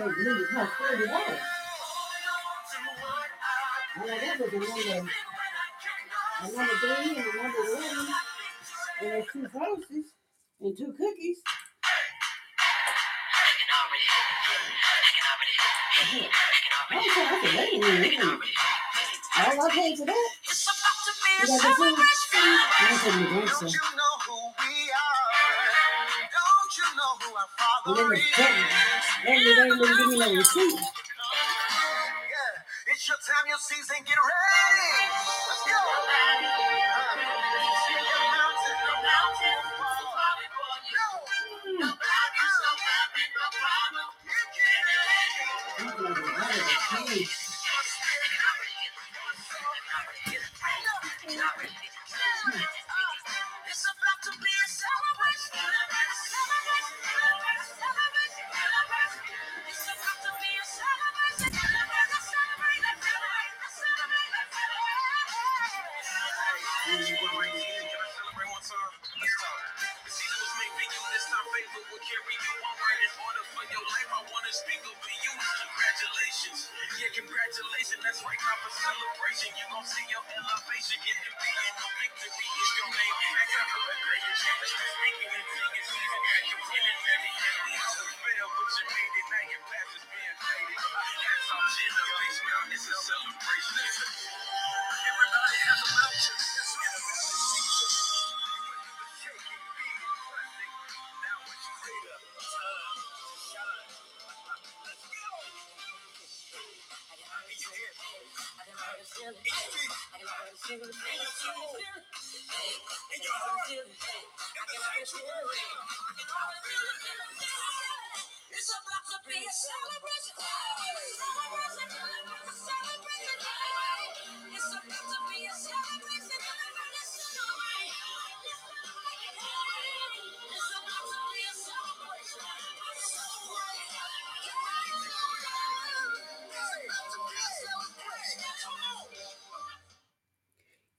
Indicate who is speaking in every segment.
Speaker 1: It.
Speaker 2: Well, that was and. And there's two roses and two cookies. Okay, I can wait a minute. All I paid for that. You got the food? I'm going to drink some. And then.
Speaker 1: 来，这边，这边，这边来，你坐。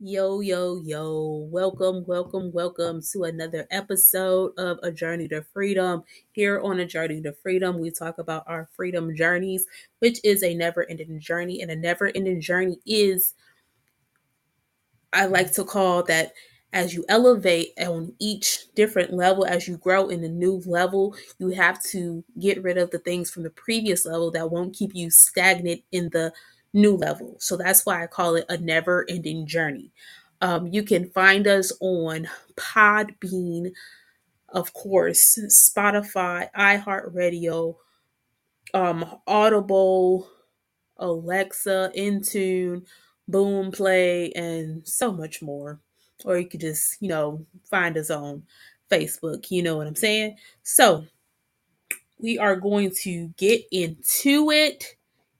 Speaker 1: Yo, yo, yo. Welcome, welcome, welcome to another episode of A Journey to Freedom. Here on A Journey to Freedom, we talk about our freedom journeys, which is a never ending journey. And a never ending journey is, I like to call that as you elevate on each different level, as you grow in a new level, you have to get rid of the things from the previous level that won't keep you stagnant in the new level. So that's why I call it a never ending journey. Um, you can find us on Podbean, of course, Spotify, iHeartRadio, um, Audible, Alexa, Intune, Boomplay, and so much more. Or you could just, you know, find us on Facebook. You know what I'm saying? So we are going to get into it.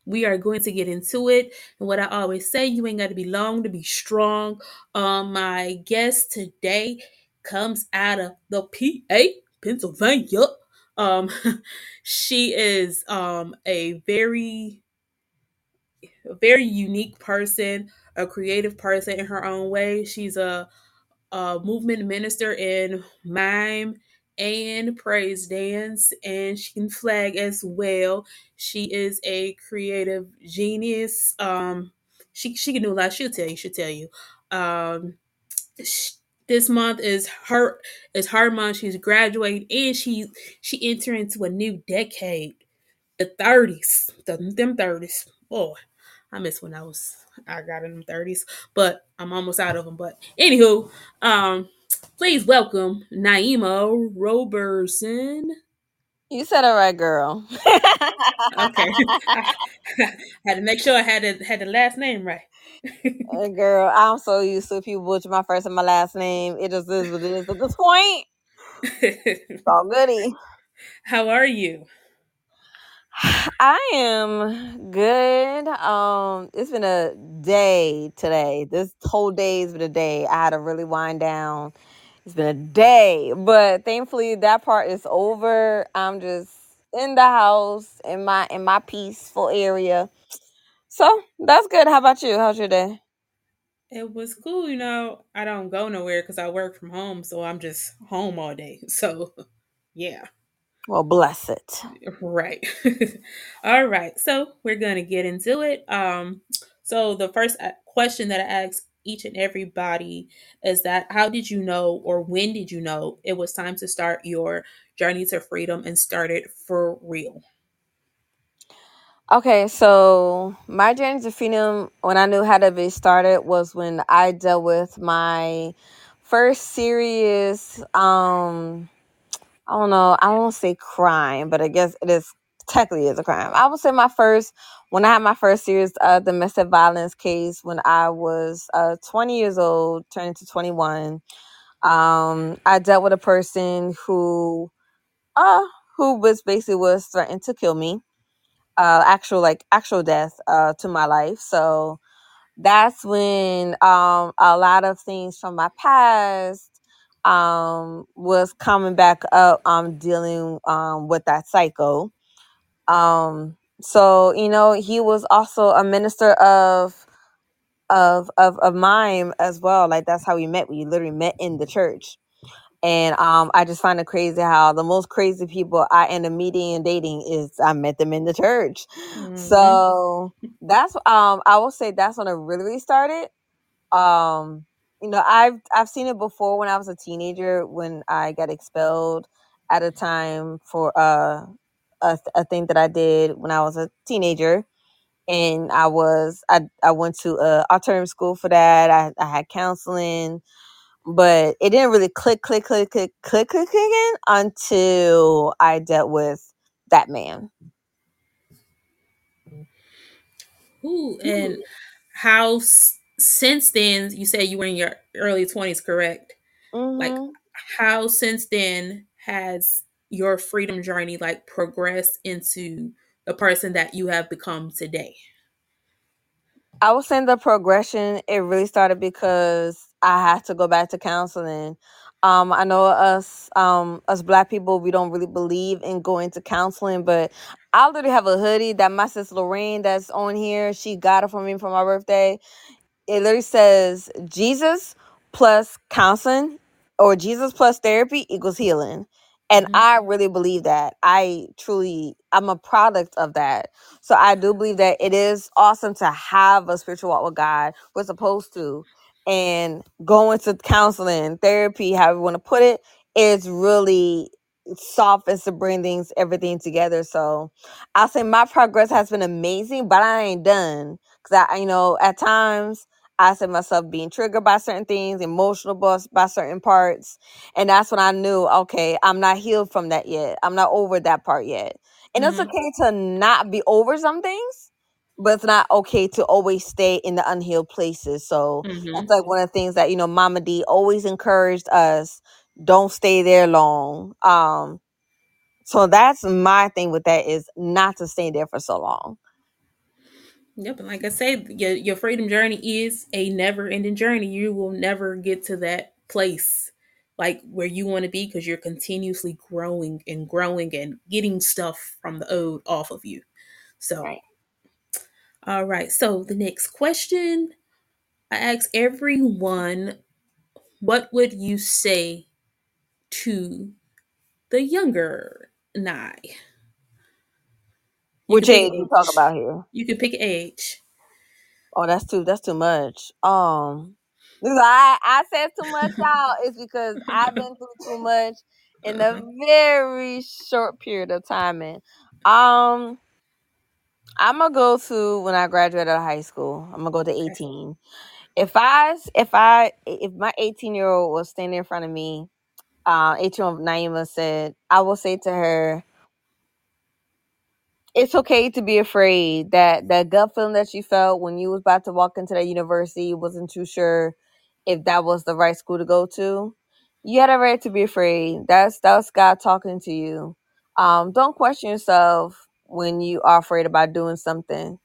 Speaker 1: We are going to get into it. And what I always say, you ain't got to be long to be strong. Um, my guest today comes out of the PA, Pennsylvania. Um, she is um a very very unique person, a creative person in her own way. She's a, a movement minister in mime and praise dance, and she can flag as well. She is a creative genius. Um, she she can do a lot. She'll tell you. She'll tell you. Um, sh- this month is her is her month. She's graduating, and she she entering into a new decade, the thirties, the them thirties. Boy, I miss when I was I got in them thirties, but I'm almost out of them. But anywho, um, please welcome Nyeema Roberson.
Speaker 3: You said it right, girl.
Speaker 1: Okay, I had to make sure I had had the last name right.
Speaker 3: Girl, I'm so used to if you butcher my first and my last name. It just is what it is at this point. It's all goody.
Speaker 1: How are you?
Speaker 3: I am good. Um, it's been a day today. This whole day's been a day. I had to really wind down. It's been a day, but thankfully that part is over. I'm just in the house in my in my peaceful area. So that's good. How about you? How's your day?
Speaker 1: It was cool, you know. I don't go nowhere because I work from home, so I'm just home all day. So, yeah.
Speaker 3: Well, bless it.
Speaker 1: Right. All right. So we're to get into it. Um, so the first question that I ask each and everybody is that how did you know or when did you know it was time to start your journey to freedom and start it for real?
Speaker 3: Okay, so my journey to freedom, when I knew how to be started, was when I dealt with my first serious, um, I don't know, I won't say crime, but I guess it is technically is a crime. I would say my first, when I had my first serious uh, domestic violence case when I was uh, 20 years old, turning to 21. Um, I dealt with a person who, uh, who was basically was threatened to kill me uh actual like actual death uh to my life so that's when um a lot of things from my past um was coming back up um dealing um with that cycle um so you know he was also a minister of of of of mine as well. Like that's how we met. We literally met in the church. And um, I just find it crazy how the most crazy people I end up meeting and dating is I met them in the church.
Speaker 1: Mhm.
Speaker 3: So that's um I will say that's when it really, really started. Um, you know, I've I've seen it before when I was a teenager when I got expelled at a time for uh a, a thing that I did when I was a teenager and I was I I went to a alternative school for that. I, I had counseling, but it didn't really click click click click click click again until I dealt with that man.
Speaker 1: Ooh, and how s- since then you said you were in your early 20s correct like
Speaker 3: hmm
Speaker 1: how since then has your freedom journey like progressed into the person that you have become today
Speaker 3: I was saying the progression. It really started because I had to go back to counseling. Um, I know us, um, us black people, we don't really believe in going to counseling, but I literally have a hoodie that my sister Lorraine that's on here. She got it for me for my birthday. it literally says Jesus plus counseling or Jesus plus therapy equals healing. And
Speaker 1: Mhm.
Speaker 3: I really believe that. I truly, I'm a product of that. So I do believe that it is awesome to have a spiritual walk with God. We're supposed to. And going to counseling, therapy, however you want to put it, is really softens to bring things, everything together. So I'll say my progress has been amazing, but I ain't done. Cause I, you know, at times I said myself being triggered by certain things, emotional by, by certain parts. And that's when I knew, okay, I'm not healed from that yet. I'm not over that part yet. And it's
Speaker 1: Mhm.
Speaker 3: okay to not be over some things, but it's not okay to always stay in the unhealed places. So
Speaker 1: Mhm.
Speaker 3: that's like one of the things that, you know, Mama D always encouraged us, don't stay there long. Um, so that's my thing with that is not to stay there for so long.
Speaker 1: Yep, and like I said, your your freedom journey is a never-ending journey. You will never get to that place like where you want to be because you're continuously growing and growing and getting stuff from the old off of you. So,
Speaker 3: Right.
Speaker 1: all right. So the next question I ask everyone, what would you say to the younger Nye? You
Speaker 3: Which
Speaker 1: can pick
Speaker 3: age we talk
Speaker 1: age.
Speaker 3: about here?
Speaker 1: You can pick age.
Speaker 3: Oh, that's too that's too much. Um I I said too much y'all is because I've been through too much in a very short period of time and um I'm gonna go to when I graduated out of high school. I'm gonna go to 18. If I if I if my 18 year old was standing in front of me, uh 18 year old Nyeema said, I will say to her, it's okay to be afraid that that gut feeling that you felt when you was about to walk into that university wasn't too sure if that was the right school to go to you had a right to be afraid that's that's god talking to you um don't question yourself when you are afraid about doing something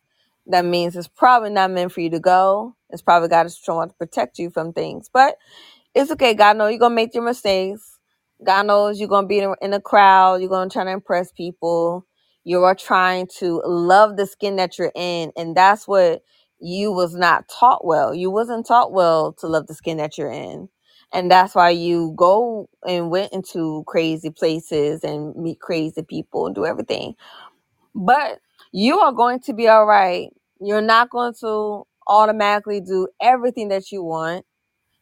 Speaker 3: that means it's probably not meant for you to go it's probably god is trying to protect you from things but it's okay. God knows you're gonna make your mistakes. God knows you're gonna be in a, in a crowd. You're gonna try to impress people. You are trying to love the skin that you're in, and that's what you was not taught well. You wasn't taught well to love the skin that you're in, and that's why you go and went into crazy places and meet crazy people and do everything. But you are going to be all right. You're not going to automatically do everything that you want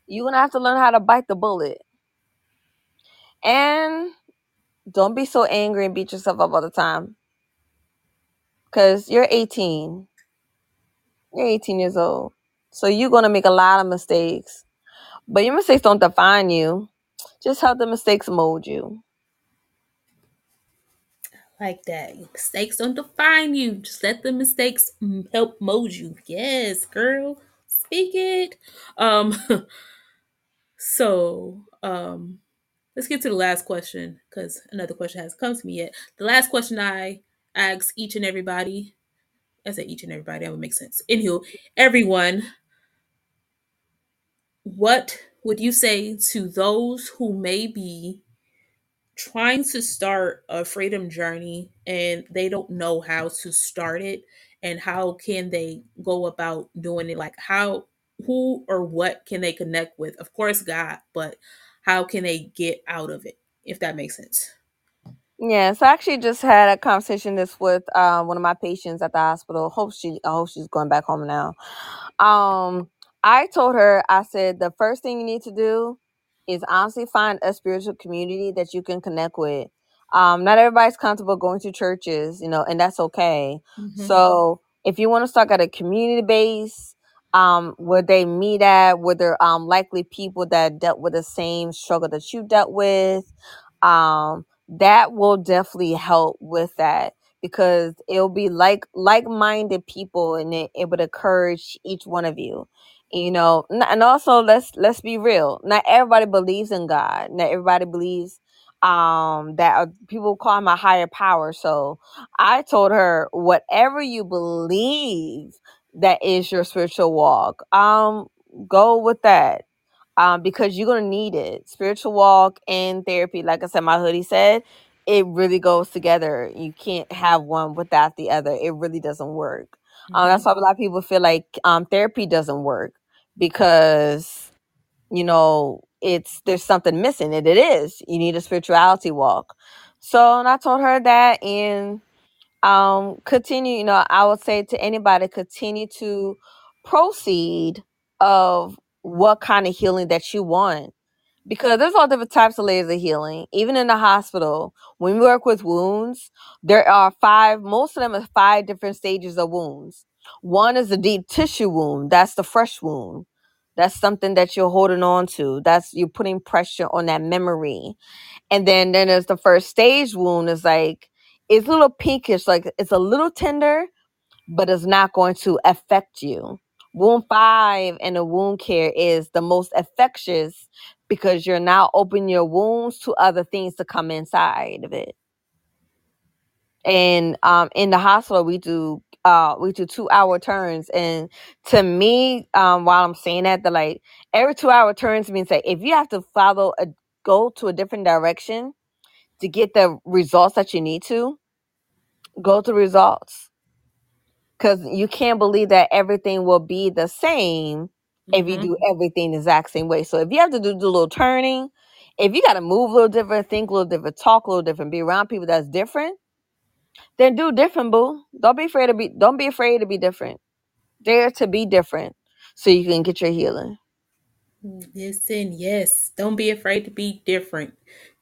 Speaker 3: you're gonna have to learn how to bite the bullet. And don't be so angry and beat yourself up all the time. Cause you're 18. You're 18 years old. So you're gonna make a lot of mistakes. But your mistakes don't define you. Just help the mistakes mold you.
Speaker 1: like that. Mistakes don't define you. Just let the mistakes mm, help mold you. Yes, girl. Speak it. Um so um let's get to the last question because another question hasn't come to me yet. The last question I ask each and everybody, I said each and everybody, that would make sense. Anywho, everyone, what would you say to those who may be trying to start a freedom journey and they don't know how to start it and how can they go about doing it like how who or what can they connect with? Of course, God, but how can they get out of it? If that makes sense.
Speaker 3: Yeah, so I actually just had a conversation this with uh, one of my patients at the hospital. Hope she, I hope she's going back home now. Um, I told her, I said the first thing you need to do is honestly find a spiritual community that you can connect with. Um, not everybody's comfortable going to churches, you know, and that's okay.
Speaker 1: Mhm.
Speaker 3: So if you want to start at a community base, um, where they meet at, where they're um likely people that dealt with the same struggle that you dealt with, um, that will definitely help with that because it'll be like like-minded people and it, it would encourage each one of you you know and also let's let's be real not everybody believes in god not everybody believes um that people call him a higher power so i told her whatever you believe that is your spiritual walk um go with that um, because you're gonna need it. Spiritual walk and therapy, like I said, my hoodie said, it really goes together. You can't have one without the other. It really doesn't work. Um, that's why a lot of people feel like um, therapy doesn't work because you know it's there's something missing, and it is. You need a spirituality walk. So, and I told her that, and um continue you know i would say to anybody continue to proceed of what kind of healing that you want because there's all different types of layers of healing. Even in the hospital when we work with wounds there are five most of them are five different stages of wounds. One is a deep tissue wound. That's the fresh wound. That's something that you're holding on to. That's you're putting pressure on that memory. And then then there's the first stage wound. Is like it's a little pinkish like it's a little tender but it's not going to affect you wound five and the wound care is the most infectious because you're now opening your wounds to other things to come inside of it and um in the hospital we do uh we do two hour turns and to me um while i'm saying that the like every two hour turns means that if you have to follow a go to a different direction to get the results that you need to, go to results. Because you can't believe that everything will be the same if you
Speaker 1: Mhm.
Speaker 3: do everything the exact same way. So if you have to do the little turning, if you got to move a little different, think a little different, talk a little different, be around people that's different, then do different, boo. Don't be afraid to be. Don't be afraid to be different. Dare to be different, so you can get your healing.
Speaker 1: Listen, yes. Don't be afraid to be different.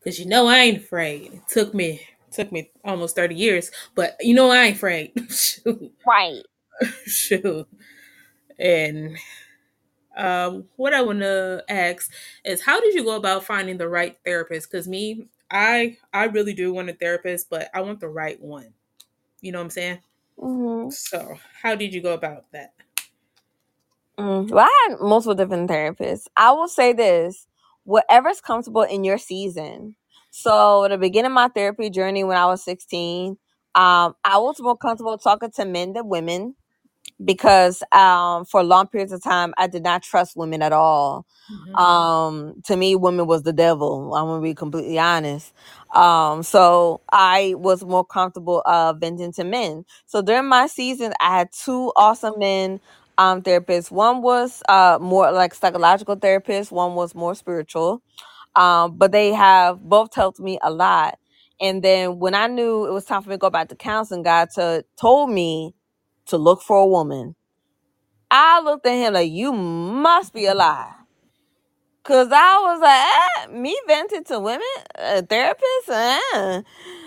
Speaker 1: Cause you know I ain't afraid. It took me took me almost 30 years, but you know I ain't afraid.
Speaker 3: Right.
Speaker 1: Shoot. And um what I wanna ask is how did you go about finding the right therapist? Cause me, I I really do want a therapist, but I want the right one. You know what I'm saying?
Speaker 3: hmm
Speaker 1: So how did you go about that?
Speaker 3: Mm, well, I had multiple different therapists. I will say this whatever's comfortable in your season. So, at the beginning of my therapy journey when I was 16, um, I was more comfortable talking to men than women because um, for long periods of time, I did not trust women at all.
Speaker 1: Mhm.
Speaker 3: Um, to me, women was the devil. I'm gonna be completely honest. Um, so I was more comfortable uh venting to men. So during my season, I had two awesome men um therapists. One was uh more like psychological therapist, one was more spiritual. Um, but they have both helped me a lot. And then when I knew it was time for me to go back to counseling, God to, told me to look for a woman. I looked at him like, you must be a lie. Cause I was like, eh, me vented to women, a therapist, eh.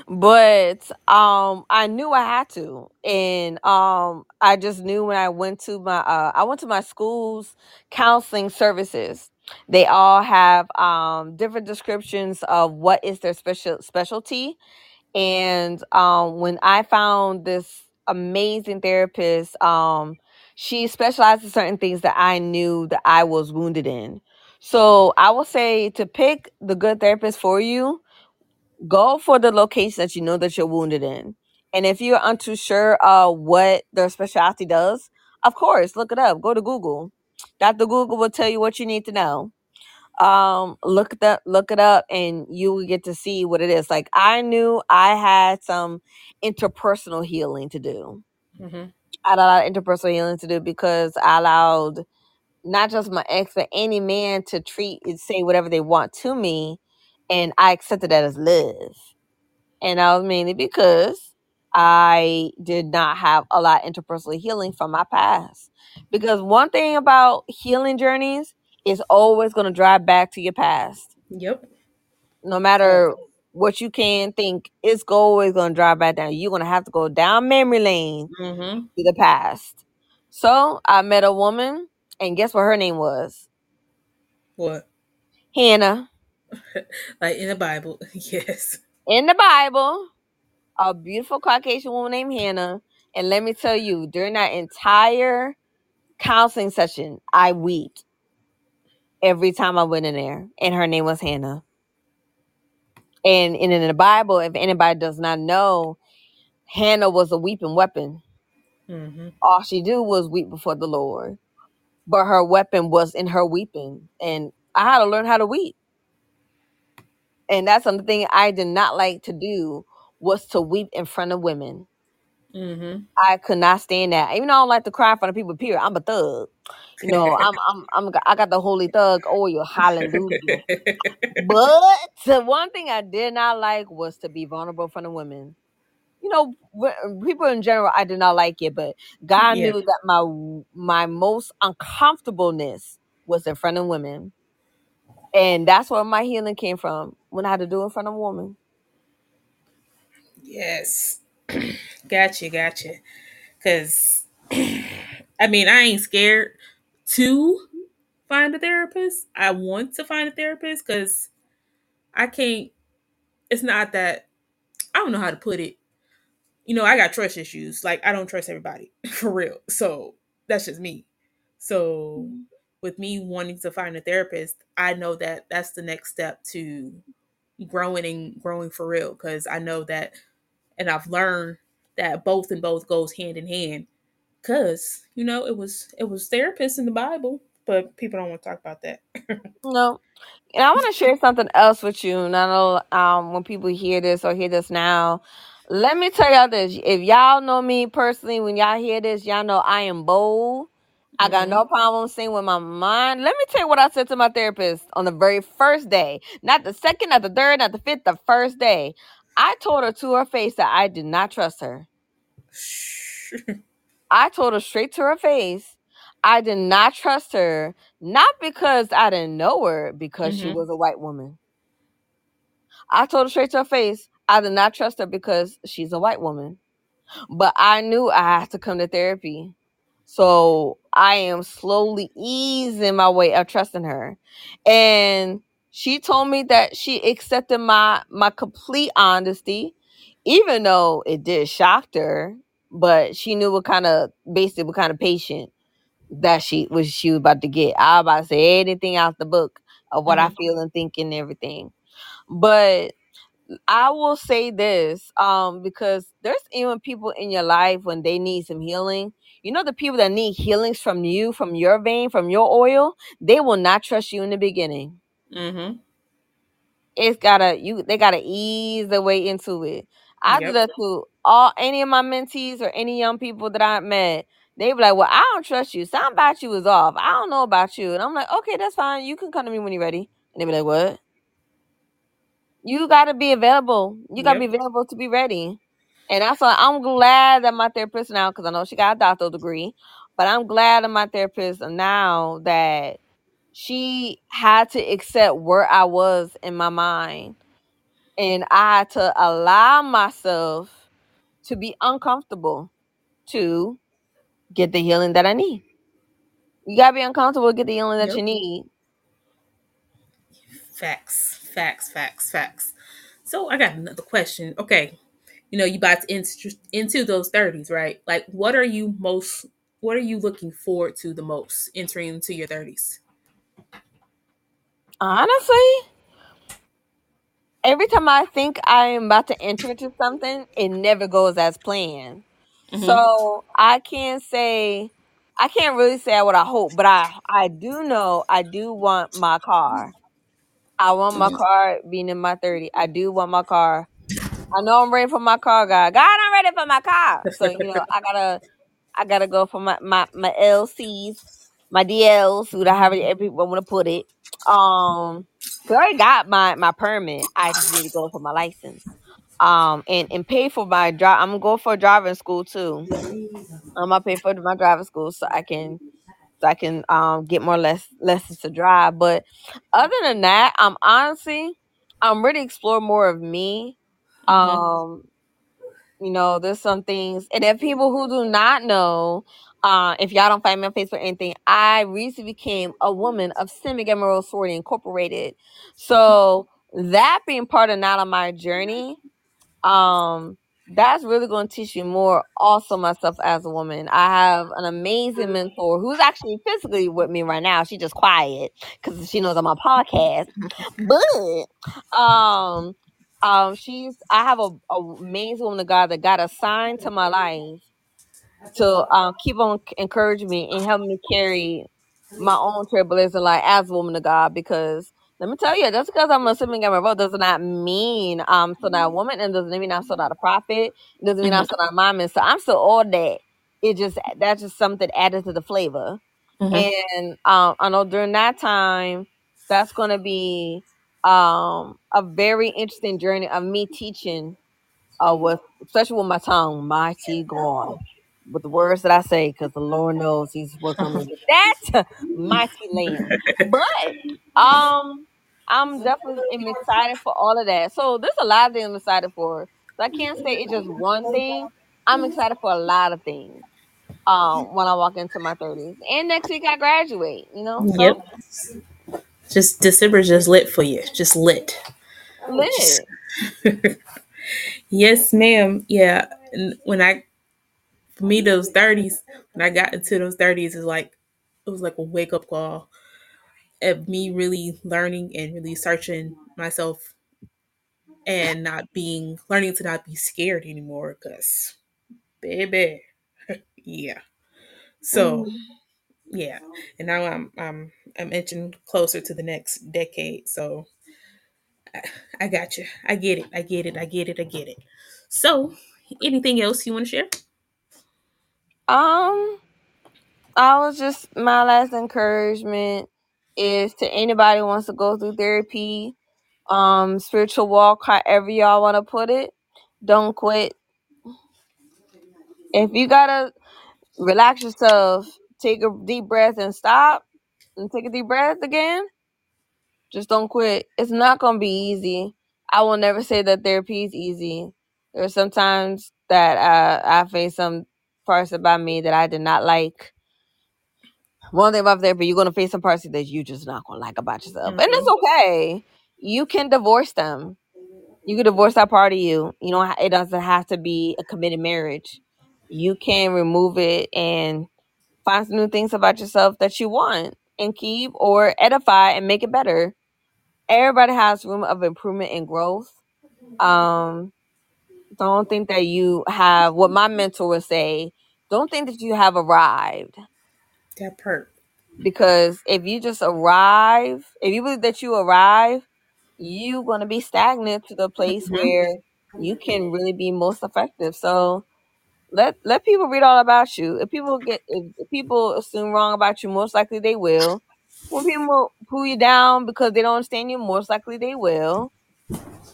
Speaker 3: but um, I knew I had to, and um, I just knew when I went to my, uh, I went to my school's counseling services. They all have um different descriptions of what is their special specialty, and um, when I found this amazing therapist, um, she specialized in certain things that I knew that I was wounded in. So I will say to pick the good therapist for you, go for the location that you know that you're wounded in. And if you're untoo sure uh what their specialty does, of course, look it up. Go to Google. Dr. Google will tell you what you need to know um look that look it up and you will get to see what it is like i knew i had some interpersonal healing to do
Speaker 1: Mhm.
Speaker 3: i had a lot of interpersonal healing to do because i allowed not just my ex, but any man to treat and say whatever they want to me, and I accepted that as love. And that was mainly because I did not have a lot of interpersonal healing from my past. Because one thing about healing journeys is always going to drive back to your past.
Speaker 1: Yep.
Speaker 3: No matter what you can think, it's always going to drive back down. You're going to have to go down memory lane
Speaker 1: Mm-hmm.
Speaker 3: to the past. So I met a woman, and guess what her name was?
Speaker 1: What?
Speaker 3: Hannah.
Speaker 1: Like in the Bible. yes.
Speaker 3: In the Bible, a beautiful Caucasian woman named Hannah. And let me tell you, during that entire counseling session, I wept every time I went in there. And her name was Hannah. And, and in the Bible, if anybody does not know, Hannah was a weeping weapon.
Speaker 1: Mm-hmm.
Speaker 3: All she did was weep before the Lord. But her weapon was in her weeping. And I had to learn how to weep. And that's something I did not like to do was to weep in front of women.
Speaker 1: Mm-hmm.
Speaker 3: I could not stand that. Even though I don't like to cry in front of people, period. I'm a thug. You know, I'm I'm I'm I got the holy thug oil, hallelujah. But the one thing I did not like was to be vulnerable in front of women. You know, wh- people in general, I did not like it, but God
Speaker 1: Yeah.
Speaker 3: knew that my my most uncomfortableness was in front of women, and that's where my healing came from when I had to do it in front of a woman.
Speaker 1: Yes. gotcha, gotcha. Cause I mean, I ain't scared to find a therapist. I want to find a therapist because I can't it's not that I don't know how to put it. You know, I got trust issues. Like I don't trust everybody for real. So that's just me. So with me wanting to find a therapist, I know that that's the next step to growing and growing for real because I know that and I've learned that both and both goes hand in hand cuz you know it was it was therapists in the Bible, but people don't want to talk about that.
Speaker 3: No. And I want to share something else with you. And I know um, when people hear this or hear this now, let me tell y'all this. If y'all know me personally, when y'all hear this, y'all know I am bold. I got no problem saying with my mind. Let me tell you what I said to my therapist on the very first day. Not the second, not the third, not the fifth, the first day. I told her to her face that I did not trust her. I told her straight to her face, I did not trust her, not because I didn't know her, because she
Speaker 1: Mhm.
Speaker 3: was a white woman. I told her straight to her face, I did not trust her because she's a white woman. But I knew I had to come to therapy. So I am slowly easing my way of trusting her. And she told me that she accepted my my complete honesty, even though it did shock her, but she knew what kind of basically what kind of patient that she was she was about to get. I was about to say anything out the book of what I
Speaker 1: Mhm.
Speaker 3: feel and think and everything. But I will say this, um, because there's even people in your life when they need some healing. You know, the people that need healings from you, from your vein, from your oil, they will not trust you in the beginning.
Speaker 1: Mhm.
Speaker 3: It's gotta you they gotta ease their way into it. I do
Speaker 1: Yep.
Speaker 3: that to all any of my mentees or any young people that I met. They be like, Well, I don't trust you. Something about you is off. I don't know about you. And I'm like, Okay, that's fine. You can come to me when you're ready. And they be like, What? You gotta be available. You gotta
Speaker 1: Yep.
Speaker 3: be available to be ready. And that's why I'm glad that my therapist now, because I know she got a doctoral degree, but I'm glad that my therapist now that she had to accept where I was in my mind. And I had to allow myself to be uncomfortable to get the healing that I need. You gotta be uncomfortable to get the healing that
Speaker 1: Yep.
Speaker 3: you need.
Speaker 1: Facts, facts, facts, facts. So I got another question. Okay, you know you about to enter into those thirties, right? Like, what are you most? What are you looking forward to the most entering into your thirties?
Speaker 3: Honestly, every time I think I am about to enter into something, it never goes as planned.
Speaker 1: Mhm.
Speaker 3: So I can't say I can't really say what I hope, but I I do know I do want my car. I want my
Speaker 1: Mhm.
Speaker 3: car being in my 30. I do want my car. I know I'm ready for my car, God. God, I'm ready for my car. So you know, I gotta I gotta go for my my, my LCs, my DLs, who I have everyone want to put it. Um, so I already got my my permit. I just need to go for my license. Um, and and pay for my drive. I'm gonna go for driving school too. I'm gonna pay for my driving school so I can so I can um get more less lessons to drive. But other than that, I'm honestly I'm ready to explore more of me. Um, you know, there's some things, and if people who do not know, uh, if y'all don't find me on Facebook or anything, I recently became a woman of Simic Emerald Sorority Incorporated. So that being part of not on my journey, um, that's really going to teach you more. Also, myself as a woman, I have an amazing mentor who's actually physically with me right now. She's just quiet because she knows I'm on podcast, but um um, she's I have a, a amazing woman of God that got assigned to my life to um keep on encouraging me and helping me carry my own trailblazing like as a woman of God because let me tell you, just because I'm a sibling in my road does not mean I'm still not a woman and doesn't mean I'm still not a prophet. Doesn't mean I'm still not a mom and so I'm still all that. It just that's just something added to the flavor. And um I know during that time that's gonna be um a very interesting journey of me teaching uh with especially with my tongue, mighty God. With the words that I say, because the Lord knows He's working on me with that mighty lamb. But um I'm definitely am excited for all of that. So there's a lot of things I'm excited for. So I can't say it's just one thing. I'm excited for a lot of things um when I walk into my thirties. And next week I graduate, you know. So
Speaker 1: Yep. Just December's just lit for you. Just lit. Just
Speaker 3: lit.
Speaker 1: yes, ma'am. Yeah. And when I for me those thirties, when I got into those thirties is like it was like a wake up call of me really learning and really searching myself and not being learning to not be scared anymore because baby yeah. So
Speaker 3: Mhm.
Speaker 1: yeah and now i'm i'm i'm inching closer to the next decade so I, I got you. I get it. I get it. I get it. I get it. So anything else you want to share
Speaker 3: Um I was just my last encouragement is to anybody who wants to go through therapy, um, spiritual walk, however y'all want to put it. Don't quit. If you gotta relax yourself, take a deep breath and stop, and take a deep breath again. Just don't quit. It's not gonna be easy. I will never say that therapy is easy. There's sometimes that uh, I face some parts about me that I did not like one thing about therapy, you're gonna face some parts that you just not gonna like about yourself, and it's okay. You can divorce them. You can divorce that part of you. You know, it doesn't have to be a committed marriage. You can remove it and find some new things about yourself that you want and keep or edify and make it better. Everybody has room of improvement and growth. Um, don't think that you have what my mentor would say. Don't think that you have arrived
Speaker 1: that part
Speaker 3: because if you just arrive, if you believe that you arrive, you're gonna be stagnant to the place mm-hmm. where you can really be most effective. So let let people read all about you. If people get if, if people assume wrong about you, most likely they will. When people pull you down because they don't understand you, most likely they will.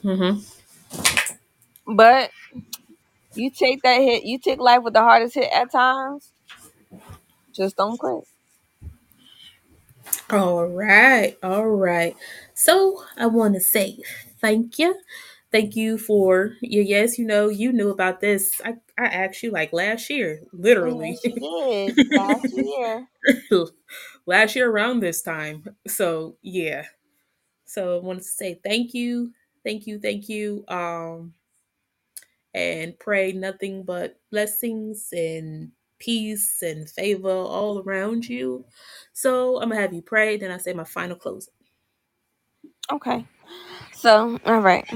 Speaker 1: Mm-hmm.
Speaker 3: But you take that hit, you take life with the hardest hit at times. Just don't quit.
Speaker 1: all right all right so i want to say thank you thank you for your yes you know you knew about this i i asked you like last year literally
Speaker 3: Yes, you did last year.
Speaker 1: last year around this time. So yeah. So I want to say thank you, thank you, thank you. Um and pray nothing but blessings and peace and favor all around you. So I'm gonna have you pray, then I say my final closing.
Speaker 3: Okay. So, all right.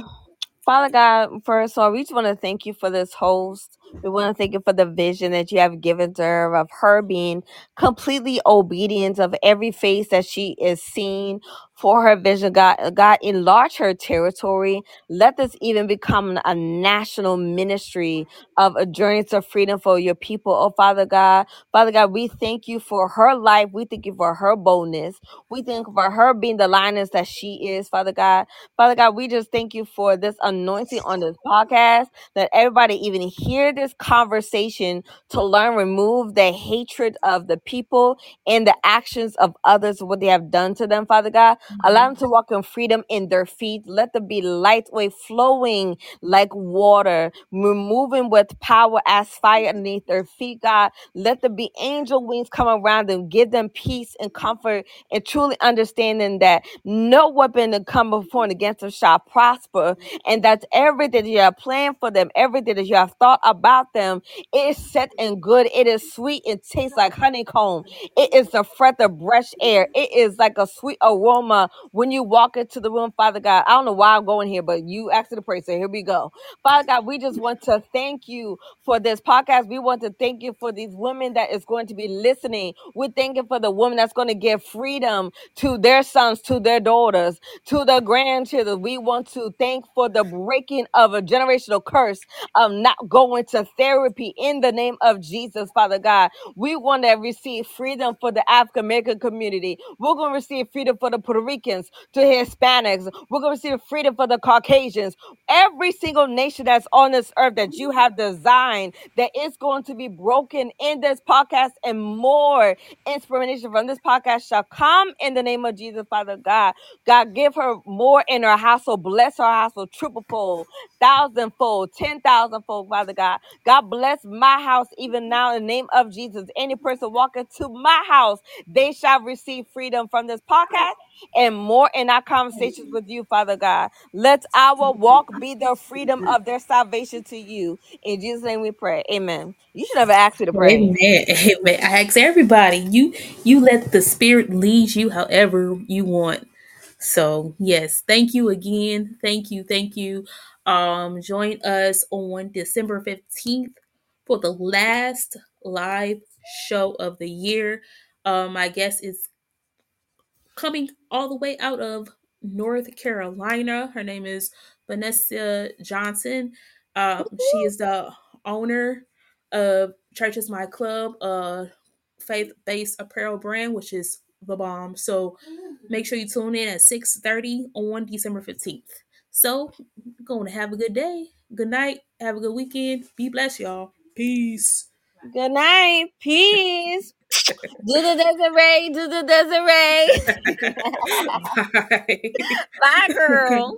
Speaker 3: Father God, first of all, we just want to thank you for this host. We want to thank you for the vision that you have given to her of her being completely obedient of every face that she is seeing for her vision. God, God, enlarge her territory. Let this even become a national ministry of a journey to freedom for your people. Oh, Father God, Father God, we thank you for her life. We thank you for her boldness. We thank you for her being the lioness that she is, Father God. Father God, we just thank you for this anointing on this podcast that everybody even hear this conversation to learn, remove the hatred of the people and the actions of others, what they have done to them, Father God. Allow mm-hmm. them to walk in freedom in their feet. Let them be lightweight, flowing like water, removing with power as fire underneath their feet, God. Let there be angel wings come around them, give them peace and comfort, and truly understanding that no weapon that come before and against them shall prosper, mm-hmm. and that everything that you have planned for them, everything that you have thought about them, it is set and good. It is sweet and tastes like honeycomb. It is the of fresh air. It is like a sweet aroma when you walk into the room, Father God. I don't know why I'm going here, but you asked me to pray, so here we go. Father God, we just want to thank you for this podcast. We want to thank you for these women that is going to be listening. We thank you for the woman that's going to give freedom to their sons, to their daughters, to their grandchildren. We want to thank for the breaking of a generational curse of not going to therapy in the name of Jesus, Father God. We want to receive freedom for the African American community. We're going to receive freedom for the Puerto Ricans, to Hispanics. We're going to receive freedom for the Caucasians. Every single nation that's on this earth that you have designed, that is going to be broken in this podcast, and more inspiration from this podcast shall come in the name of Jesus, Father God. God, give her more in her household. Bless her household triple fold, thousandfold, ten thousandfold, Father God. God bless my house even now in the name of Jesus. Any person walking to my house, they shall receive freedom from this podcast and more in our conversations with you, Father God. Let our walk be the freedom of their salvation to you. In Jesus' name we pray. Amen. You should never ask me to pray.
Speaker 1: Amen. Amen. I ask everybody, you you let the spirit lead you however you want. So yes, thank you again. Thank you, thank you. Um, join us on December 15th for the last live show of the year. Um, I guess it's coming all the way out of North Carolina. Her name is Vanessa Johnson. Um, she is the owner of Church is My Club, a faith-based apparel brand, which is the bomb. So make sure you tune in at 6:30 on December 15th. So going to have a good day. Good night. Have a good weekend. Be blessed, y'all. Peace.
Speaker 3: Good night. Peace. do the Desiree. Do the Desiree.
Speaker 1: Bye.
Speaker 3: Bye, girl.